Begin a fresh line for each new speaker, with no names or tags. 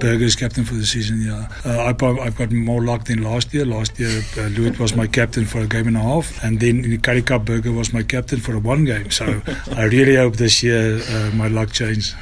Burger is captain for the season. Yeah, uh, I've, got- more luck than last year. Last year, uh, Lewitt was my captain for a game and a half, and then in the Currie Cup, Burger was my captain for a one game. So I really hope this year uh, my luck changes.